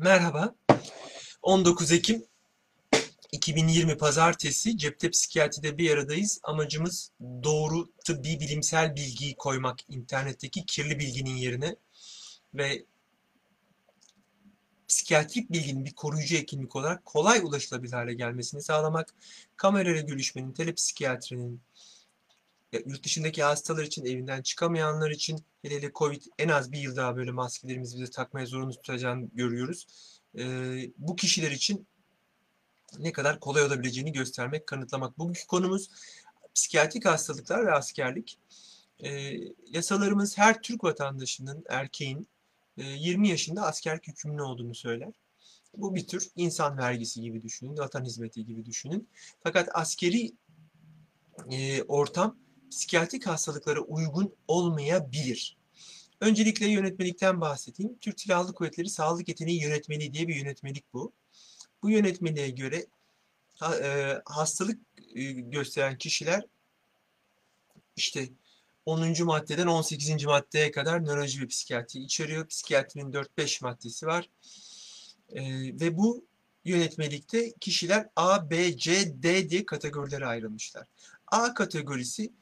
Merhaba. 19 Ekim 2020 Pazartesi Cepte Psikiyatri'de bir aradayız. Amacımız doğru tıbbi bilimsel bilgiyi koymak internetteki kirli bilginin yerine ve psikiyatrik bilginin bir koruyucu hekimlik olarak kolay ulaşılabilir hale gelmesini sağlamak, kamerayla görüşmenin, telepsikiyatrinin, ya, yurt dışındaki hastalar için, evinden çıkamayanlar için, hele hele Covid en az bir yıl daha böyle maskelerimizi bize takmaya zorunlu tutacağını görüyoruz. Ee, bu kişiler için ne kadar kolay olabileceğini göstermek, kanıtlamak. Bugünkü konumuz psikiyatrik hastalıklar ve askerlik. Ee, yasalarımız her Türk vatandaşının, erkeğin e, 20 yaşında askerlik yükümlü olduğunu söyler. Bu bir tür insan vergisi gibi düşünün, vatan hizmeti gibi düşünün. Fakat askeri e, ortam psikiyatrik hastalıklara uygun olmayabilir. Öncelikle yönetmelikten bahsedeyim. Türk Silahlı Kuvvetleri Sağlık Yeteneği Yönetmeliği diye bir yönetmelik bu. Bu yönetmeliğe göre e, hastalık e, gösteren kişiler işte 10. maddeden 18. maddeye kadar nöroloji ve psikiyatri içeriyor. Psikiyatrinin 4-5 maddesi var. E, ve bu yönetmelikte kişiler A, B, C, D diye kategorilere ayrılmışlar. A kategorisi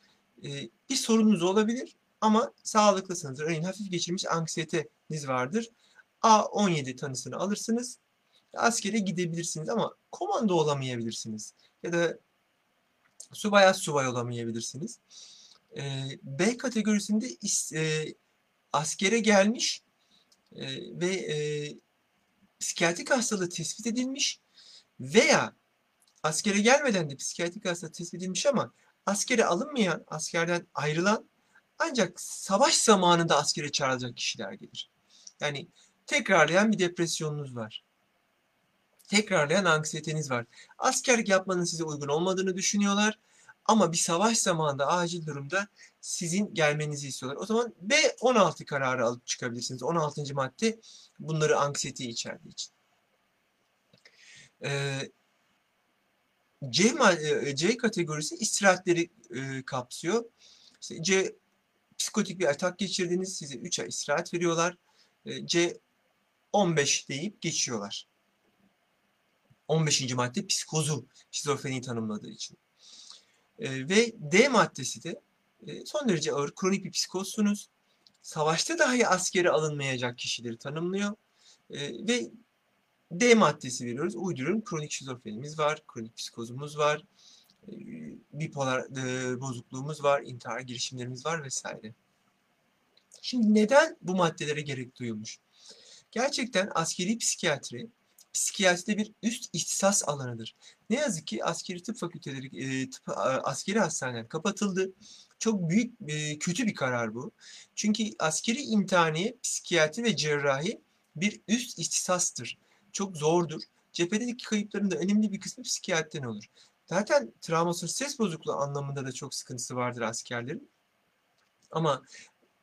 e, bir sorunuz olabilir ama sağlıklısınızdır. Örneğin hafif geçirmiş anksiyeteniz vardır. A17 tanısını alırsınız. Askere gidebilirsiniz ama komando olamayabilirsiniz. Ya da subay az subay olamayabilirsiniz. B kategorisinde askere gelmiş ve e, psikiyatrik hastalığı tespit edilmiş veya askere gelmeden de psikiyatrik hastalığı tespit edilmiş ama askere alınmayan, askerden ayrılan ancak savaş zamanında askere çağrılacak kişiler gelir. Yani tekrarlayan bir depresyonunuz var. Tekrarlayan anksiyeteniz var. Askerlik yapmanın size uygun olmadığını düşünüyorlar. Ama bir savaş zamanında acil durumda sizin gelmenizi istiyorlar. O zaman B16 kararı alıp çıkabilirsiniz. 16. madde bunları anksiyete içerdiği için. Ee, C, C kategorisi istirahatleri e, kapsıyor. İşte C psikotik bir atak geçirdiniz. Size 3 ay istirahat veriyorlar. E, C 15 deyip geçiyorlar. 15. madde psikozu şizofreni tanımladığı için. E, ve D maddesi de e, son derece ağır kronik bir psikozsunuz. Savaşta dahi askere alınmayacak kişileri tanımlıyor. E, ve D maddesi veriyoruz. Uyduruyorum. Kronik şizofrenimiz var, kronik psikozumuz var, e, bipolar e, bozukluğumuz var, intihar girişimlerimiz var vesaire. Şimdi neden bu maddelere gerek duyulmuş? Gerçekten askeri psikiyatri, psikiyatride bir üst ihtisas alanıdır. Ne yazık ki askeri tıp fakülteleri, e, tıp, askeri hastaneler kapatıldı. Çok büyük, kötü bir karar bu. Çünkü askeri imtihaniye psikiyatri ve cerrahi bir üst ihtisastır çok zordur. Cephedeki kayıpların da önemli bir kısmı psikiyatriden olur. Zaten travmasız stres bozukluğu anlamında da çok sıkıntısı vardır askerlerin. Ama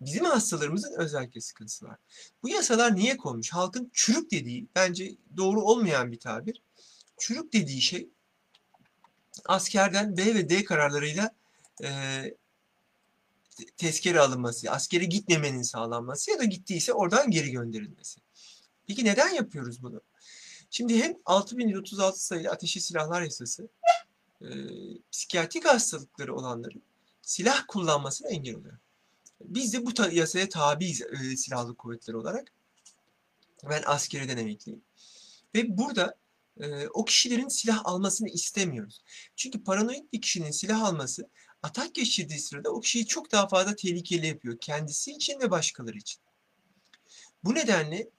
bizim hastalarımızın özellikle sıkıntısı var. Bu yasalar niye konmuş? Halkın çürük dediği, bence doğru olmayan bir tabir. Çürük dediği şey askerden B ve D kararlarıyla e, tezkere alınması, askere gitmemenin sağlanması ya da gittiyse oradan geri gönderilmesi. Peki neden yapıyoruz bunu? Şimdi hem 6136 sayılı ateşi silahlar yasası e, psikiyatrik hastalıkları olanların silah kullanmasına engel oluyor. Biz de bu ta yasaya tabiiz e, silahlı kuvvetler olarak. Ben askeriden emekliyim. Ve burada e, o kişilerin silah almasını istemiyoruz. Çünkü paranoid bir kişinin silah alması atak geçirdiği sırada o kişiyi çok daha fazla tehlikeli yapıyor. Kendisi için ve başkaları için. Bu nedenle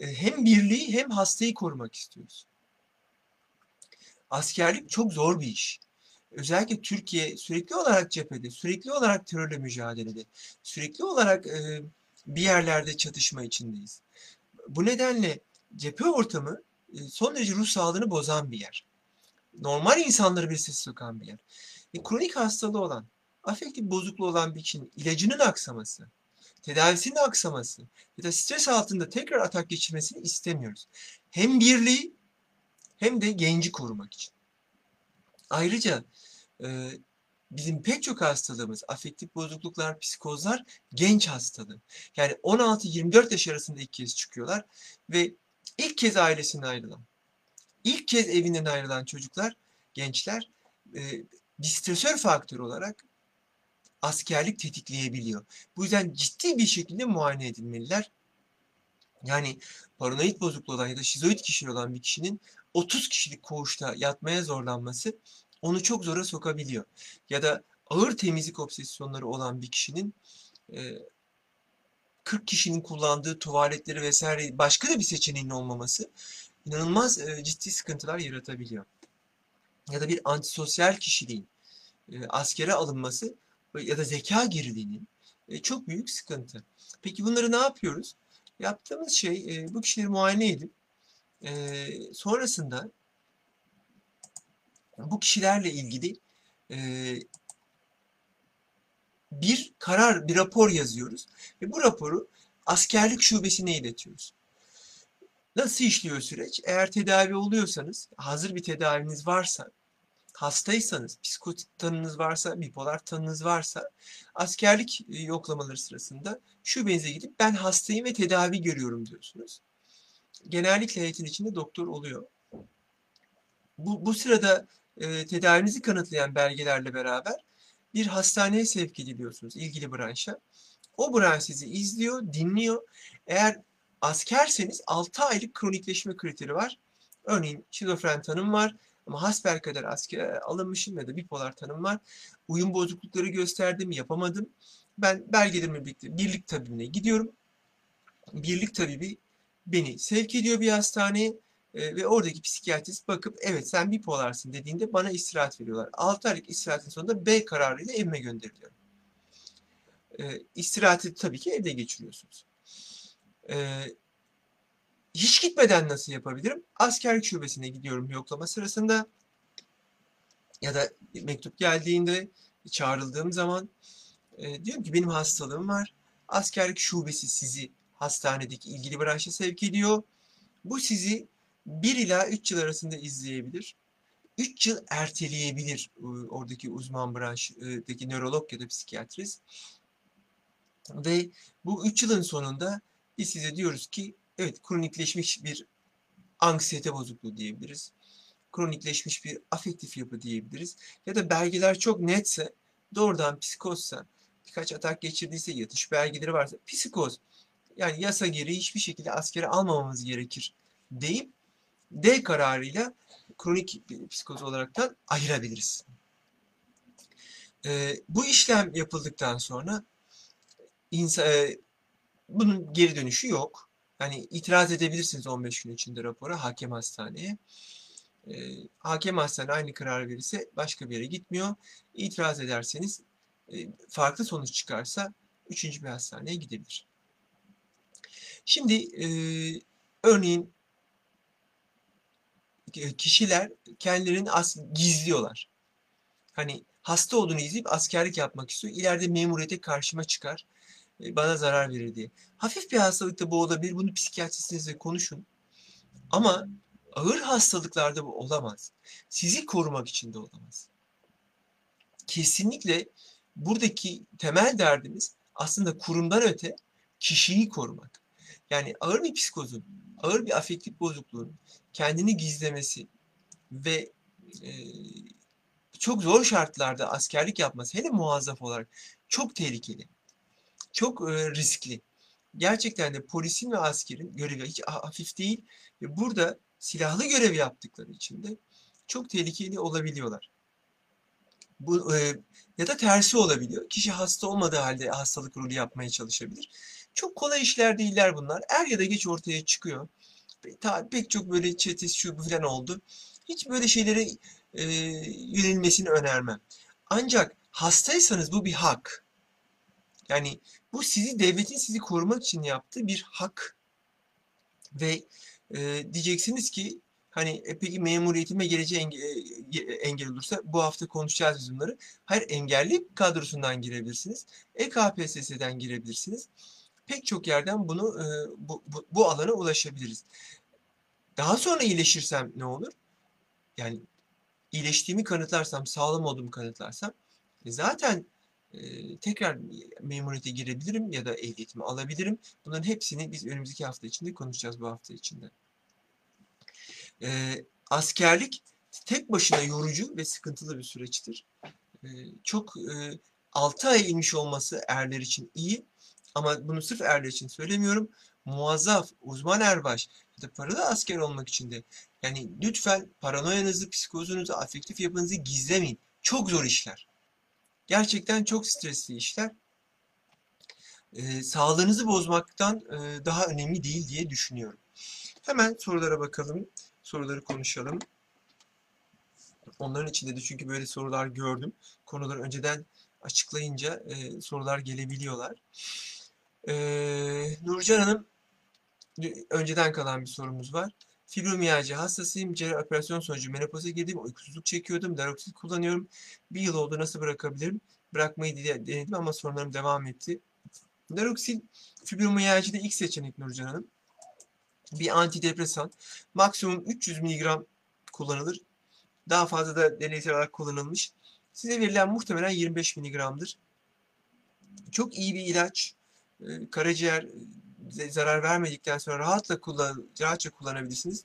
hem birliği hem hastayı korumak istiyoruz. Askerlik çok zor bir iş. Özellikle Türkiye sürekli olarak cephede, sürekli olarak terörle mücadelede, sürekli olarak e, bir yerlerde çatışma içindeyiz. Bu nedenle cephe ortamı e, son derece ruh sağlığını bozan bir yer. Normal insanları bir ses sokan bir yer. E, kronik hastalığı olan, afektif bozukluğu olan bir kişinin ilacının aksaması, tedavisinin aksaması ya da stres altında tekrar atak geçirmesini istemiyoruz. Hem birliği hem de genci korumak için. Ayrıca e, bizim pek çok hastalığımız, afektif bozukluklar, psikozlar genç hastalığı. Yani 16-24 yaş arasında ilk kez çıkıyorlar ve ilk kez ailesinden ayrılan, ilk kez evinden ayrılan çocuklar, gençler e, bir stresör faktörü olarak askerlik tetikleyebiliyor. Bu yüzden ciddi bir şekilde muayene edilmeliler. Yani paranoid bozukluğu olan ya da şizoid kişi olan bir kişinin 30 kişilik koğuşta yatmaya zorlanması onu çok zora sokabiliyor. Ya da ağır temizlik obsesyonları olan bir kişinin 40 kişinin kullandığı tuvaletleri vesaire başka da bir seçeneğinin olmaması inanılmaz ciddi sıkıntılar yaratabiliyor. Ya da bir antisosyal kişiliğin askere alınması ya da zeka geriliğinin çok büyük sıkıntı. Peki bunları ne yapıyoruz? Yaptığımız şey bu kişileri muayene edip sonrasında bu kişilerle ilgili bir karar, bir rapor yazıyoruz. Ve bu raporu askerlik şubesine iletiyoruz. Nasıl işliyor süreç? Eğer tedavi oluyorsanız, hazır bir tedaviniz varsa, hastaysanız, psikotik tanınız varsa, bipolar tanınız varsa, askerlik e, yoklamaları sırasında şubenize gidip ben hastayım ve tedavi görüyorum diyorsunuz. Genellikle heyetin içinde doktor oluyor. Bu, bu sırada e, tedavinizi kanıtlayan belgelerle beraber bir hastaneye sevk ediliyorsunuz ilgili branşa. O branş sizi izliyor, dinliyor. Eğer askerseniz 6 aylık kronikleşme kriteri var. Örneğin şizofren tanım var ama hasbelkader askere alınmışım ya da bipolar tanım var. Uyum bozuklukları gösterdim, yapamadım. Ben belgelerimle birlikte birlik tabibine gidiyorum. Birlik tabibi beni sevk ediyor bir hastaneye e, ve oradaki psikiyatrist bakıp evet sen bipolarsın dediğinde bana istirahat veriyorlar. 6 aylık istirahatin sonunda B kararıyla evime gönderiliyorum. E, istirahati tabii ki evde geçiriyorsunuz. E, hiç gitmeden nasıl yapabilirim? Askerlik şubesine gidiyorum yoklama sırasında ya da mektup geldiğinde çağrıldığım zaman e, diyorum ki benim hastalığım var. Askerlik şubesi sizi hastanedeki ilgili branşa sevk ediyor. Bu sizi 1 ila 3 yıl arasında izleyebilir. 3 yıl erteleyebilir oradaki uzman branştaki nörolog ya da psikiyatrist. Ve bu 3 yılın sonunda biz size diyoruz ki evet kronikleşmiş bir anksiyete bozukluğu diyebiliriz. Kronikleşmiş bir afektif yapı diyebiliriz. Ya da belgeler çok netse doğrudan psikozsa birkaç atak geçirdiyse yatış belgeleri varsa psikoz yani yasa gereği hiçbir şekilde askere almamamız gerekir deyip D kararıyla kronik psikoz olaraktan ayırabiliriz. E, bu işlem yapıldıktan sonra insan, e, bunun geri dönüşü yok. Yani itiraz edebilirsiniz 15 gün içinde rapora hakem hastaneye. E, hakem hastane aynı karar verirse başka bir yere gitmiyor. İtiraz ederseniz e, farklı sonuç çıkarsa üçüncü bir hastaneye gidebilir. Şimdi e, örneğin kişiler kendilerini as gizliyorlar. Hani hasta olduğunu izleyip askerlik yapmak istiyor. İleride memuriyete karşıma çıkar. E, bana zarar verir diye. Hafif bir hastalıkta bu olabilir. Bunu psikiyatristinizle konuşun. Ama ağır hastalıklarda bu olamaz. Sizi korumak için de olamaz. Kesinlikle buradaki temel derdimiz aslında kurumdan öte kişiyi korumak. Yani ağır bir psikozun, ağır bir afektif bozukluğun kendini gizlemesi ve e, çok zor şartlarda askerlik yapması hele muazzaf olarak çok tehlikeli. Çok riskli. Gerçekten de polisin ve askerin görevi hiç hafif değil ve burada silahlı görev yaptıkları için de çok tehlikeli olabiliyorlar. Bu ya da tersi olabiliyor. Kişi hasta olmadığı halde hastalık rolü yapmaya çalışabilir. Çok kolay işler değiller bunlar. Er ya da geç ortaya çıkıyor ta, pek çok böyle çetesi şu falan oldu. Hiç böyle şeylere e, yönelmesini önermem. Ancak hastaysanız bu bir hak. Yani bu sizi devletin sizi korumak için yaptığı bir hak. Ve e, diyeceksiniz ki hani e, peki memuriyetime geleceği enge, e, engel olursa bu hafta konuşacağız biz bunları. Hayır engelli kadrosundan girebilirsiniz. EKPSS'den girebilirsiniz pek çok yerden bunu e, bu, bu, bu alana ulaşabiliriz. Daha sonra iyileşirsem ne olur? Yani iyileştiğimi kanıtlarsam, sağlam olduğumu kanıtlarsam e, zaten tekrar memuriyete girebilirim ya da ehliyetimi alabilirim. Bunların hepsini biz önümüzdeki hafta içinde konuşacağız bu hafta içinde. E, askerlik tek başına yorucu ve sıkıntılı bir süreçtir. E, çok e, 6 ay inmiş olması erler için iyi ama bunu sırf erler için söylemiyorum. Muazzaf, uzman erbaş ya da paralı asker olmak için de yani lütfen paranoyanızı, psikozunuzu, afektif yapınızı gizlemeyin. Çok zor işler. Gerçekten çok stresli işler. Ee, sağlığınızı bozmaktan e, daha önemli değil diye düşünüyorum. Hemen sorulara bakalım. Soruları konuşalım. Onların içinde de çünkü böyle sorular gördüm. Konuları önceden açıklayınca e, sorular gelebiliyorlar. E, Nurcan Hanım önceden kalan bir sorumuz var. Fibromiyalji hastasıyım. Cerrahi operasyon sonucu menopoza girdim. Uykusuzluk çekiyordum. Daroksit kullanıyorum. Bir yıl oldu. Nasıl bırakabilirim? Bırakmayı denedim ama sorunlarım devam etti. Daroksil fibromiyajide ilk seçenek Nurcan Hanım. Bir antidepresan. Maksimum 300 mg kullanılır. Daha fazla da deneysel olarak kullanılmış. Size verilen muhtemelen 25 mg'dır. Çok iyi bir ilaç. Ee, karaciğer zarar vermedikten sonra rahatla kullan, rahatça kullanabilirsiniz.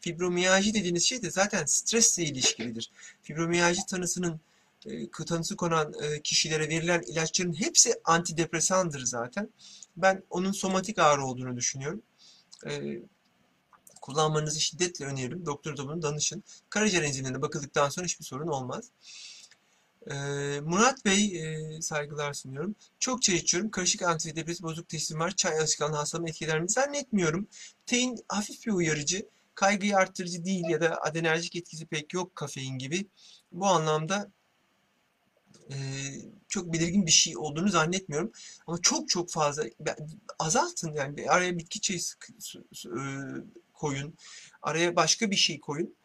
Fibromiyalji dediğiniz şey de zaten stresle ilişkilidir. Fibromiyalji tanısının e, tanısı konan e, kişilere verilen ilaçların hepsi antidepresandır zaten. Ben onun somatik ağrı olduğunu düşünüyorum. E, kullanmanızı şiddetle öneririm. Doktor da bunu danışın. Karaciğer enzimlerine bakıldıktan sonra hiçbir sorun olmaz. Murat Bey saygılar sunuyorum. Çok çay içiyorum. Karışık antidepresif bozuk teslim var. Çay alışkanlığı hastalığımı etkiler mi? Zannetmiyorum. Tein hafif bir uyarıcı. Kaygıyı arttırıcı değil ya da adenerjik etkisi pek yok kafein gibi. Bu anlamda e, çok belirgin bir şey olduğunu zannetmiyorum. Ama çok çok fazla azaltın yani araya bitki çayı e, koyun, araya başka bir şey koyun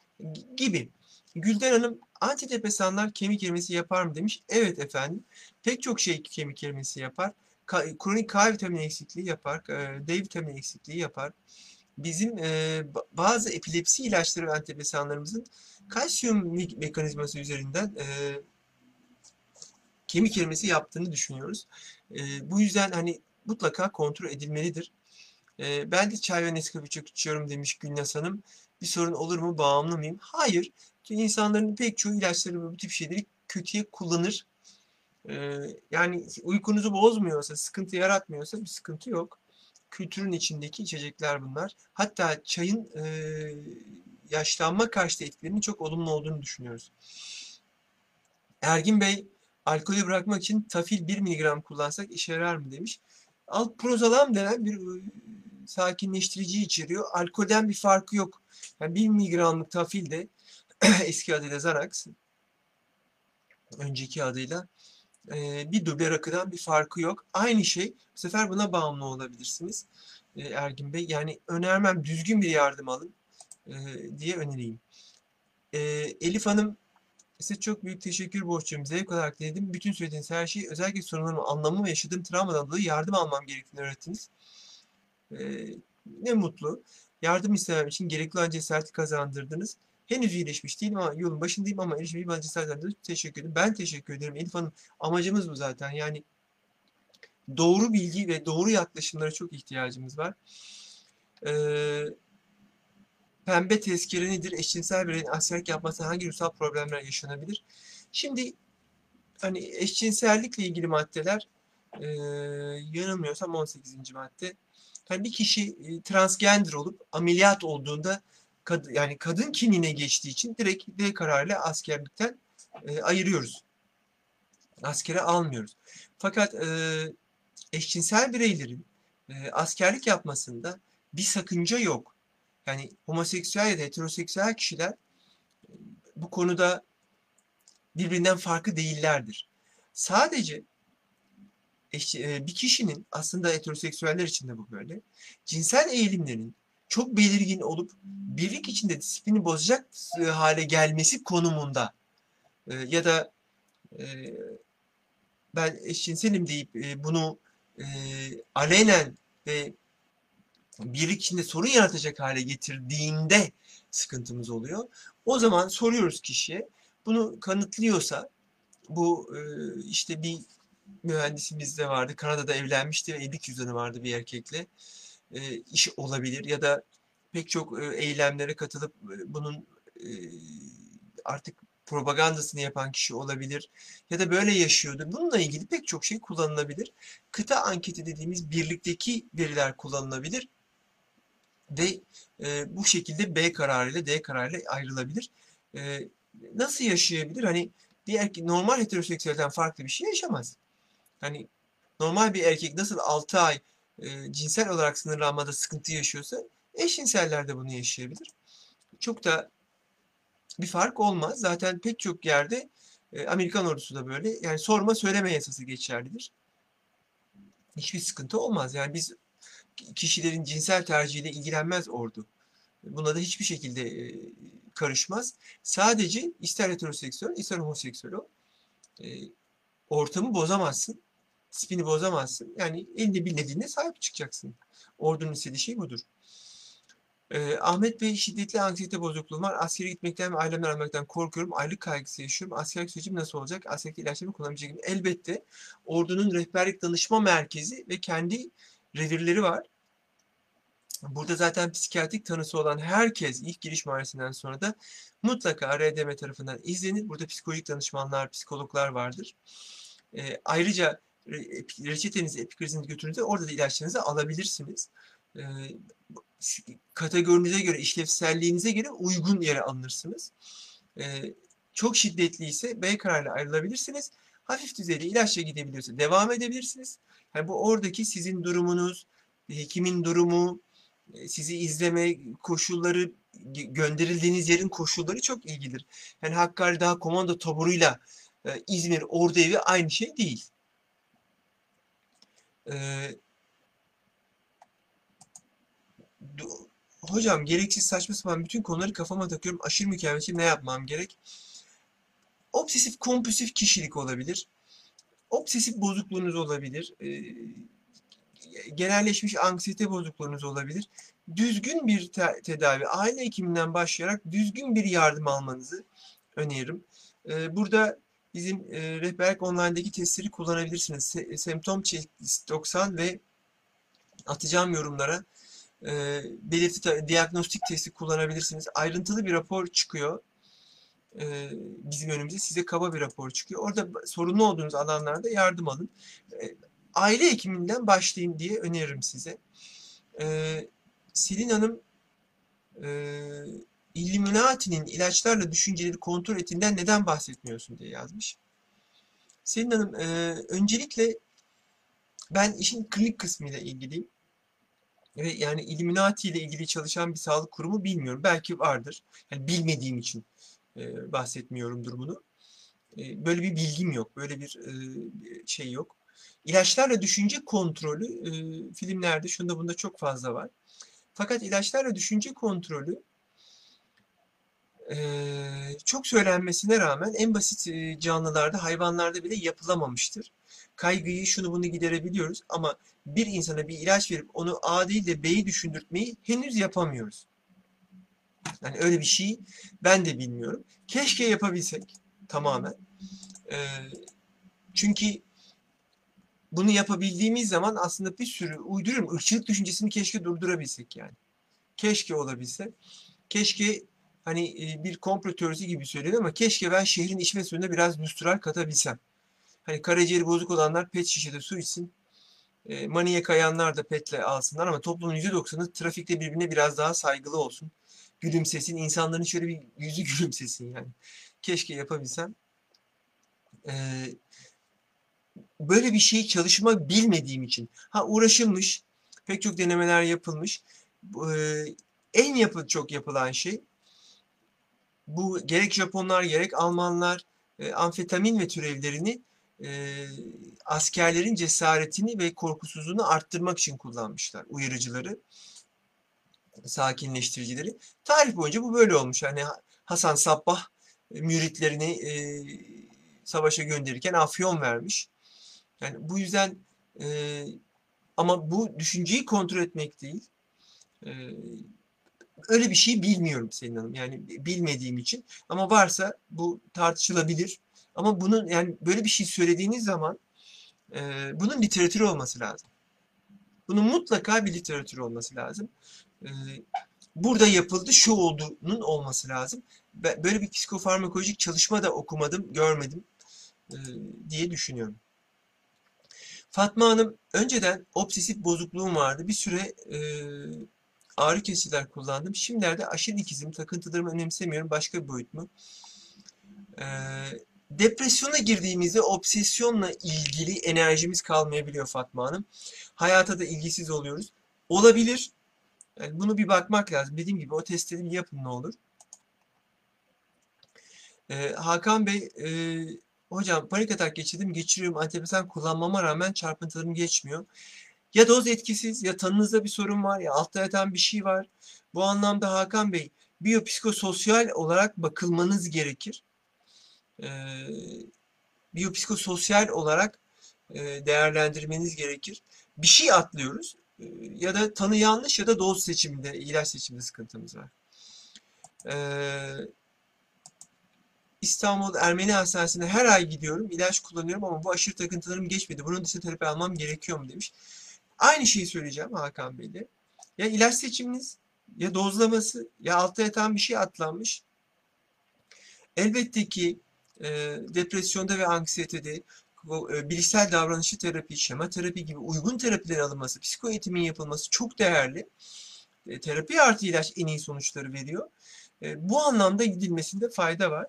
gibi. Gülden Hanım antidepresanlar kemik erimesi yapar mı demiş. Evet efendim. Pek çok şey kemik erimesi yapar. Ka kronik K vitamini eksikliği yapar. E, D vitamini eksikliği yapar. Bizim e, bazı epilepsi ilaçları ve antidepresanlarımızın kalsiyum mekanizması üzerinden e, kemik erimesi yaptığını düşünüyoruz. E, bu yüzden hani mutlaka kontrol edilmelidir. E, ben de çay ve Nescafe çok içiyorum demiş Gülnaz Hanım. Bir sorun olur mu? Bağımlı mıyım? Hayır. Çünkü insanların pek çoğu ilaçları bu tip şeyleri kötüye kullanır. E, yani uykunuzu bozmuyorsa, sıkıntı yaratmıyorsa bir sıkıntı yok. Kültürün içindeki içecekler bunlar. Hatta çayın e, yaşlanma karşıtı etkilerinin çok olumlu olduğunu düşünüyoruz. Ergin Bey alkolü bırakmak için tafil 1 mg kullansak işe yarar mı demiş. Alprozolam denen bir ıı, sakinleştirici içeriyor. Alkolden bir farkı yok. Yani 1 mg'lık tafil de eski adıyla Xanax önceki adıyla bir duble rakıdan bir farkı yok. Aynı şey. Bu sefer buna bağımlı olabilirsiniz. Ergin Bey. Yani önermem düzgün bir yardım alın diye önereyim. Elif Hanım Size çok büyük teşekkür borçluyum. Zevk olarak dinledim. Bütün söylediğiniz her şeyi özellikle sorunlarımı anlamı ve yaşadığım travmadan dolayı yardım almam gerektiğini öğrettiniz. Ee, ne mutlu. Yardım istemem için gerekli olan cesareti kazandırdınız. Henüz iyileşmiş değilim ama yolun başındayım ama erişmeyi bana cesaret Teşekkür ederim. Ben teşekkür ederim Elif Hanım. Amacımız bu zaten. Yani doğru bilgi ve doğru yaklaşımlara çok ihtiyacımız var. Ee, Pembe tezkere nedir? Eşcinsel bireyin askerlik yapması hangi ruhsal problemler yaşanabilir? Şimdi hani eşcinsellikle ilgili maddeler e, yanılmıyorsam 18. madde. Yani bir kişi e, transgender olup ameliyat olduğunda kad, yani kadın kimliğine geçtiği için direkt D kararıyla askerlikten e, ayırıyoruz. Askere almıyoruz. Fakat e, eşcinsel bireylerin e, askerlik yapmasında bir sakınca yok yani homoseksüel ya da heteroseksüel kişiler bu konuda birbirinden farklı değillerdir. Sadece e, bir kişinin aslında heteroseksüeller için de bu böyle. Cinsel eğilimlerin çok belirgin olup birlik içinde disiplini bozacak e, hale gelmesi konumunda e, ya da ben eşcinselim deyip bunu alenen ve birlik içinde sorun yaratacak hale getirdiğinde sıkıntımız oluyor. O zaman soruyoruz kişiye. Bunu kanıtlıyorsa bu e, işte bir mühendisimiz de vardı. Kanada'da evlenmişti ve evlilik cüzdanı vardı bir erkekle. E, iş olabilir ya da pek çok e, eylemlere katılıp e, bunun e, artık propagandasını yapan kişi olabilir ya da böyle yaşıyordur. Bununla ilgili pek çok şey kullanılabilir. Kıta anketi dediğimiz birlikteki veriler kullanılabilir ve e, bu şekilde B kararıyla D kararıyla ayrılabilir. E, nasıl yaşayabilir? Hani bir erkek normal heteroseksüelden farklı bir şey yaşamaz. Hani normal bir erkek nasıl 6 ay cinsel olarak sınırlanmada sıkıntı yaşıyorsa eşcinseller de bunu yaşayabilir. Çok da bir fark olmaz. Zaten pek çok yerde Amerikan ordusu da böyle. Yani sorma söyleme yasası geçerlidir. Hiçbir sıkıntı olmaz. Yani biz kişilerin cinsel tercihiyle ilgilenmez ordu. Buna da hiçbir şekilde karışmaz. Sadece ister heteroseksüel ister homoseksüel o. Ortamı bozamazsın. Spini bozamazsın. Yani elinde bildiğine sahip çıkacaksın. Ordunun istediği şey budur. Ee, Ahmet Bey şiddetli anksiyete bozukluğum var. Askere gitmekten ve ailemden almaktan korkuyorum. Aylık kaygısı yaşıyorum. Askerlik sürecim nasıl olacak? Askerlik ilaçlarımı kullanabilecek miyim? Elbette. Ordunun rehberlik danışma merkezi ve kendi revirleri var. Burada zaten psikiyatrik tanısı olan herkes ilk giriş muayenesinden sonra da mutlaka RDM tarafından izlenir. Burada psikolojik danışmanlar, psikologlar vardır. E, ayrıca reçetenizi, epikrizinizi götürdüğünüzde orada da ilaçlarınızı alabilirsiniz. E, kategorinize göre, işlevselliğinize göre uygun yere alınırsınız. E, çok şiddetli ise B kararıyla ayrılabilirsiniz. Hafif düzeyde ilaçla gidebiliyorsa devam edebilirsiniz. Yani bu oradaki sizin durumunuz, hekimin durumu, e, sizi izleme koşulları, gönderildiğiniz yerin koşulları çok ilgidir. Yani Hakkari Dağ Komando taburuyla e, İzmir Ordu Evi aynı şey değil. Ee, hocam gereksiz saçma sapan bütün konuları kafama takıyorum. Aşırı mükemmeliyim ne yapmam gerek? Obsesif kompulsif kişilik olabilir. Obsesif bozukluğunuz olabilir. Ee, genelleşmiş anksiyete bozukluğunuz olabilir. Düzgün bir te tedavi, aile hekiminden başlayarak düzgün bir yardım almanızı öneririm. Ee, burada bizim e, rehberlik online'daki testleri kullanabilirsiniz. Se semptom checklist 90 ve atacağım yorumlara e, belirti diagnostik testi kullanabilirsiniz. Ayrıntılı bir rapor çıkıyor. E, bizim önümüze size kaba bir rapor çıkıyor. Orada sorunlu olduğunuz alanlarda yardım alın. E, aile hekiminden başlayın diye öneririm size. E, Selin Hanım e, Illuminati'nin ilaçlarla düşünceleri kontrol ettiğinden neden bahsetmiyorsun diye yazmış. Selin Hanım, e, öncelikle ben işin klinik kısmıyla ilgiliyim. Ve yani Illuminati ile ilgili çalışan bir sağlık kurumu bilmiyorum. Belki vardır. Yani bilmediğim için e, bahsetmiyorum durumunu. E, böyle bir bilgim yok. Böyle bir e, şey yok. İlaçlarla düşünce kontrolü e, filmlerde şunda bunda çok fazla var. Fakat ilaçlarla düşünce kontrolü çok söylenmesine rağmen en basit canlılarda, hayvanlarda bile yapılamamıştır. Kaygıyı, şunu bunu giderebiliyoruz ama bir insana bir ilaç verip onu A değil de B'yi düşündürtmeyi henüz yapamıyoruz. Yani öyle bir şey ben de bilmiyorum. Keşke yapabilsek tamamen. Çünkü bunu yapabildiğimiz zaman aslında bir sürü uyduruyorum. ırkçılık düşüncesini keşke durdurabilsek yani. Keşke olabilse. Keşke hani bir komplo teorisi gibi söylüyor ama keşke ben şehrin içme suyuna biraz nüstral katabilsem. Hani karaciğeri bozuk olanlar pet şişede su içsin. E, maniye kayanlar da petle alsınlar ama toplumun %90'ı trafikte birbirine biraz daha saygılı olsun. Gülümsesin. insanların şöyle bir yüzü gülümsesin yani. Keşke yapabilsem. E, böyle bir şey çalışma bilmediğim için. Ha uğraşılmış. Pek çok denemeler yapılmış. E, en yapı çok yapılan şey bu gerek Japonlar gerek Almanlar e, amfetamin ve türevlerini e, askerlerin cesaretini ve korkusuzluğunu arttırmak için kullanmışlar uyarıcıları, sakinleştiricileri. Tarih boyunca bu böyle olmuş. Yani Hasan Sabbah e, müritlerini e, savaşa gönderirken afyon vermiş. Yani bu yüzden e, ama bu düşünceyi kontrol etmek değil. E, öyle bir şey bilmiyorum Selin Hanım. Yani bilmediğim için. Ama varsa bu tartışılabilir. Ama bunun yani böyle bir şey söylediğiniz zaman e, bunun literatürü olması lazım. Bunun mutlaka bir literatürü olması lazım. E, burada yapıldı, şu olduğunun olması lazım. Böyle bir psikofarmakolojik çalışma da okumadım, görmedim e, diye düşünüyorum. Fatma Hanım önceden obsesif bozukluğum vardı. Bir süre e, ağrı kesiciler kullandım. Şimdilerde aşırı ikizim, takıntılarımı önemsemiyorum. Başka bir boyut mu? E, depresyona girdiğimizde obsesyonla ilgili enerjimiz kalmayabiliyor Fatma Hanım. Hayata da ilgisiz oluyoruz. Olabilir. Yani bunu bir bakmak lazım. Dediğim gibi o testleri bir yapın ne olur. Ee, Hakan Bey, e, hocam panik atak geçirdim, geçiriyorum. Antidepresan kullanmama rağmen çarpıntılarım geçmiyor. Ya doz etkisiz, ya tanınızda bir sorun var, ya altta yatan bir şey var. Bu anlamda Hakan Bey, biyopsikososyal olarak bakılmanız gerekir. Ee, biyopsikososyal olarak e, değerlendirmeniz gerekir. Bir şey atlıyoruz e, ya da tanı yanlış ya da doz seçiminde, ilaç seçiminde sıkıntımız var. Ee, İstanbul Ermeni Hastanesi'ne her ay gidiyorum, ilaç kullanıyorum ama bu aşırı takıntılarım geçmedi. Bunun dışında terapi almam gerekiyor mu demiş. Aynı şeyi söyleyeceğim Hakan Bey'de. Ya ilaç seçiminiz, ya dozlaması, ya altta yatan bir şey atlanmış. Elbette ki e, depresyonda ve anksiyetede e, bilişsel davranışı terapi, şema terapi gibi uygun terapilerin alınması, psiko eğitimin yapılması çok değerli. E, terapi artı ilaç en iyi sonuçları veriyor. E, bu anlamda gidilmesinde fayda var.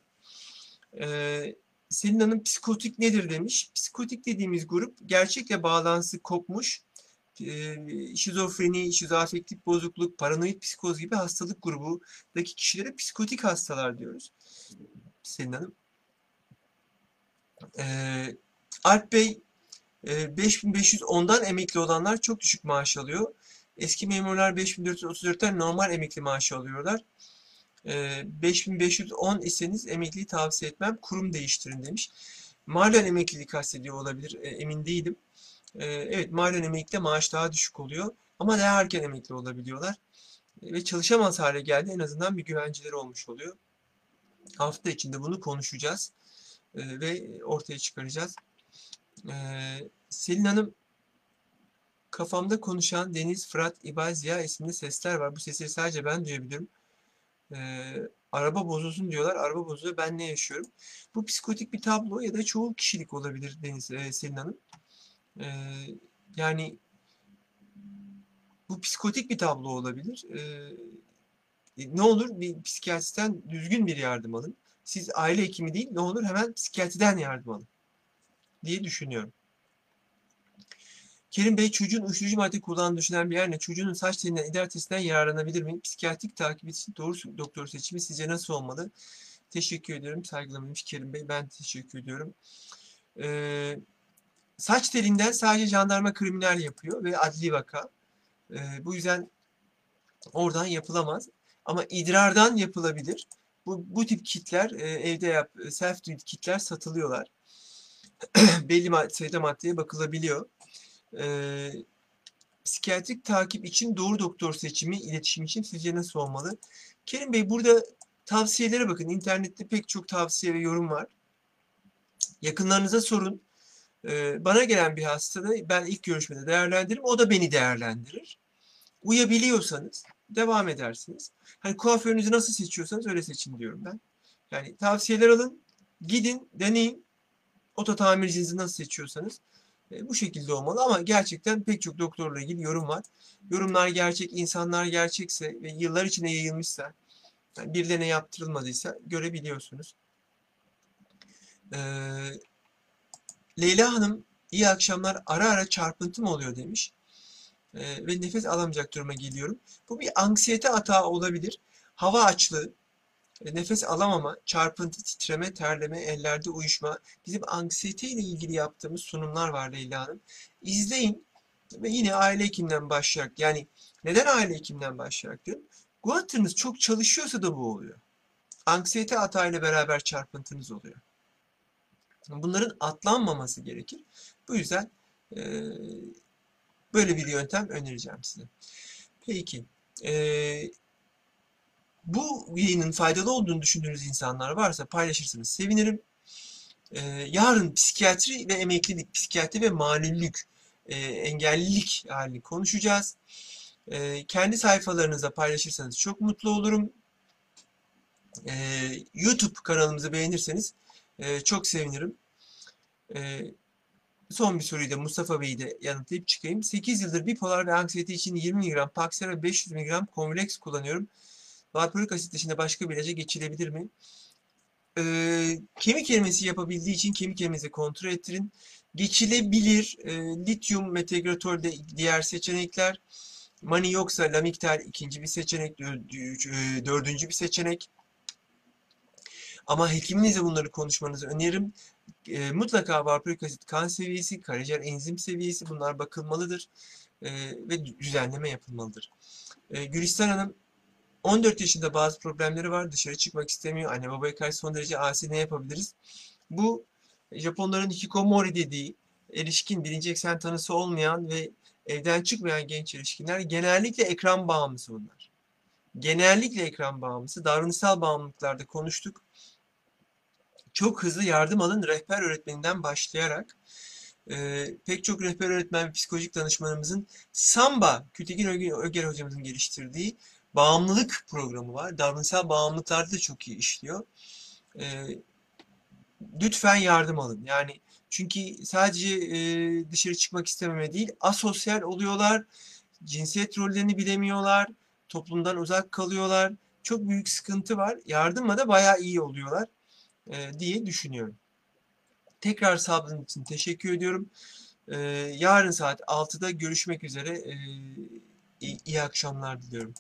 E, Selin Hanım psikotik nedir demiş. Psikotik dediğimiz grup gerçekle bağlantısı kopmuş, şizofreni, şizoafektif bozukluk, paranoid psikoz gibi hastalık grubundaki kişilere psikotik hastalar diyoruz. Selin Hanım. E, Alp Bey e, 5510'dan emekli olanlar çok düşük maaş alıyor. Eski memurlar 5434'ten normal emekli maaşı alıyorlar. E, 5510 iseniz emekliyi tavsiye etmem. Kurum değiştirin demiş. Malen emekliliği kastediyor olabilir. E, emin değilim. E, evet malen emeklilikte maaş daha düşük oluyor. Ama daha erken emekli olabiliyorlar. E, ve çalışamaz hale geldi. En azından bir güvenceleri olmuş oluyor. Hafta içinde bunu konuşacağız. E, ve ortaya çıkaracağız. Ee, Selin Hanım kafamda konuşan Deniz, Fırat, İbay, Ziya isimli sesler var. Bu sesleri sadece ben duyabiliyorum. Ee, araba bozulsun diyorlar. Araba bozuluyor. Ben ne yaşıyorum? Bu psikotik bir tablo ya da çoğu kişilik olabilir Deniz, e, Selin Hanım. Yani bu psikotik bir tablo olabilir. Ee, ne olur bir psikiyatristen düzgün bir yardım alın. Siz aile hekimi değil ne olur hemen psikiyatriden yardım alın diye düşünüyorum. Kerim Bey çocuğun uyuşturucu madde kullandığını düşünen bir yerine çocuğun saç telinden idrar yararlanabilir mi? Psikiyatrik takip için doğru doktor seçimi sizce nasıl olmalı? Teşekkür ediyorum. Saygılarımı Kerim Bey. Ben teşekkür ediyorum. Ee, saç telinden sadece jandarma kriminal yapıyor ve adli vaka. Ee, bu yüzden oradan yapılamaz. Ama idrardan yapılabilir. Bu, bu tip kitler e, evde yap, self kitler satılıyorlar. belli sayıda maddeye bakılabiliyor. Ee, psikiyatrik takip için doğru doktor seçimi, iletişim için sizce nasıl olmalı? Kerim Bey burada tavsiyelere bakın. İnternette pek çok tavsiye ve yorum var. Yakınlarınıza sorun. Bana gelen bir hastada ben ilk görüşmede değerlendiririm. O da beni değerlendirir. Uyabiliyorsanız devam edersiniz. Hani kuaförünüzü nasıl seçiyorsanız öyle seçin diyorum ben. Yani tavsiyeler alın, gidin, deneyin. Oto tamircinizi nasıl seçiyorsanız e, bu şekilde olmalı ama gerçekten pek çok doktorla ilgili yorum var. Yorumlar gerçek, insanlar gerçekse ve yıllar içinde yayılmışsa, yani birilerine yaptırılmadıysa görebiliyorsunuz. Ee, Leyla Hanım iyi akşamlar ara ara çarpıntı mı oluyor demiş. Ee, ve nefes alamayacak duruma geliyorum. Bu bir anksiyete atağı olabilir. Hava açlığı, e, nefes alamama, çarpıntı, titreme, terleme, ellerde uyuşma. Bizim anksiyete ile ilgili yaptığımız sunumlar var Leyla Hanım. İzleyin ve yine aile hekiminden başlayarak yani neden aile hekiminden başlayarak diyorum. Guatırınız çok çalışıyorsa da bu oluyor. Anksiyete atağıyla beraber çarpıntınız oluyor. Bunların atlanmaması gerekir. Bu yüzden e, böyle bir yöntem önereceğim size. Peki. E, bu yayının faydalı olduğunu düşündüğünüz insanlar varsa paylaşırsanız sevinirim. Ee, yarın psikiyatri ve emeklilik, psikiyatri ve malulük, e, engellilik halini konuşacağız. E, kendi sayfalarınızda paylaşırsanız çok mutlu olurum. E, YouTube kanalımızı beğenirseniz e, çok sevinirim. E, son bir soruyu da Mustafa Bey'i de yanıtlayıp çıkayım. 8 yıldır bipolar ve anksiyete için 20 mg Paxil ve 500 mg Convilex kullanıyorum. Valproik asit dışında başka bir ilaca geçilebilir mi? Ee, kemik erimesi yapabildiği için kemik erimesi kontrol ettirin. Geçilebilir. E, lityum, metegratol de diğer seçenekler. Mani yoksa lamiktal ikinci bir seçenek, dö- dördüncü bir seçenek. Ama hekiminizle bunları konuşmanızı öneririm. E, mutlaka valproik asit kan seviyesi, karaciğer enzim seviyesi bunlar bakılmalıdır e, ve düzenleme yapılmalıdır. E, Gülistan Hanım 14 yaşında bazı problemleri var. Dışarı çıkmak istemiyor. Anne babaya karşı son derece asi ne yapabiliriz? Bu Japonların hikikomori dediği erişkin birinci eksen tanısı olmayan ve evden çıkmayan genç erişkinler genellikle ekran bağımlısı bunlar. Genellikle ekran bağımlısı. Davranışsal bağımlılıklarda konuştuk. Çok hızlı yardım alın rehber öğretmeninden başlayarak e, pek çok rehber öğretmen ve psikolojik danışmanımızın Samba, Kültekin Öger, hocamızın geliştirdiği bağımlılık programı var. Davranışsal bağımlılıklarda da çok iyi işliyor. E, lütfen yardım alın. Yani çünkü sadece e, dışarı çıkmak istememe değil, asosyal oluyorlar, cinsiyet rollerini bilemiyorlar, toplumdan uzak kalıyorlar. Çok büyük sıkıntı var. Yardımla da bayağı iyi oluyorlar diye düşünüyorum. Tekrar sabrın için teşekkür ediyorum. E, yarın saat 6'da görüşmek üzere. E, iyi akşamlar diliyorum.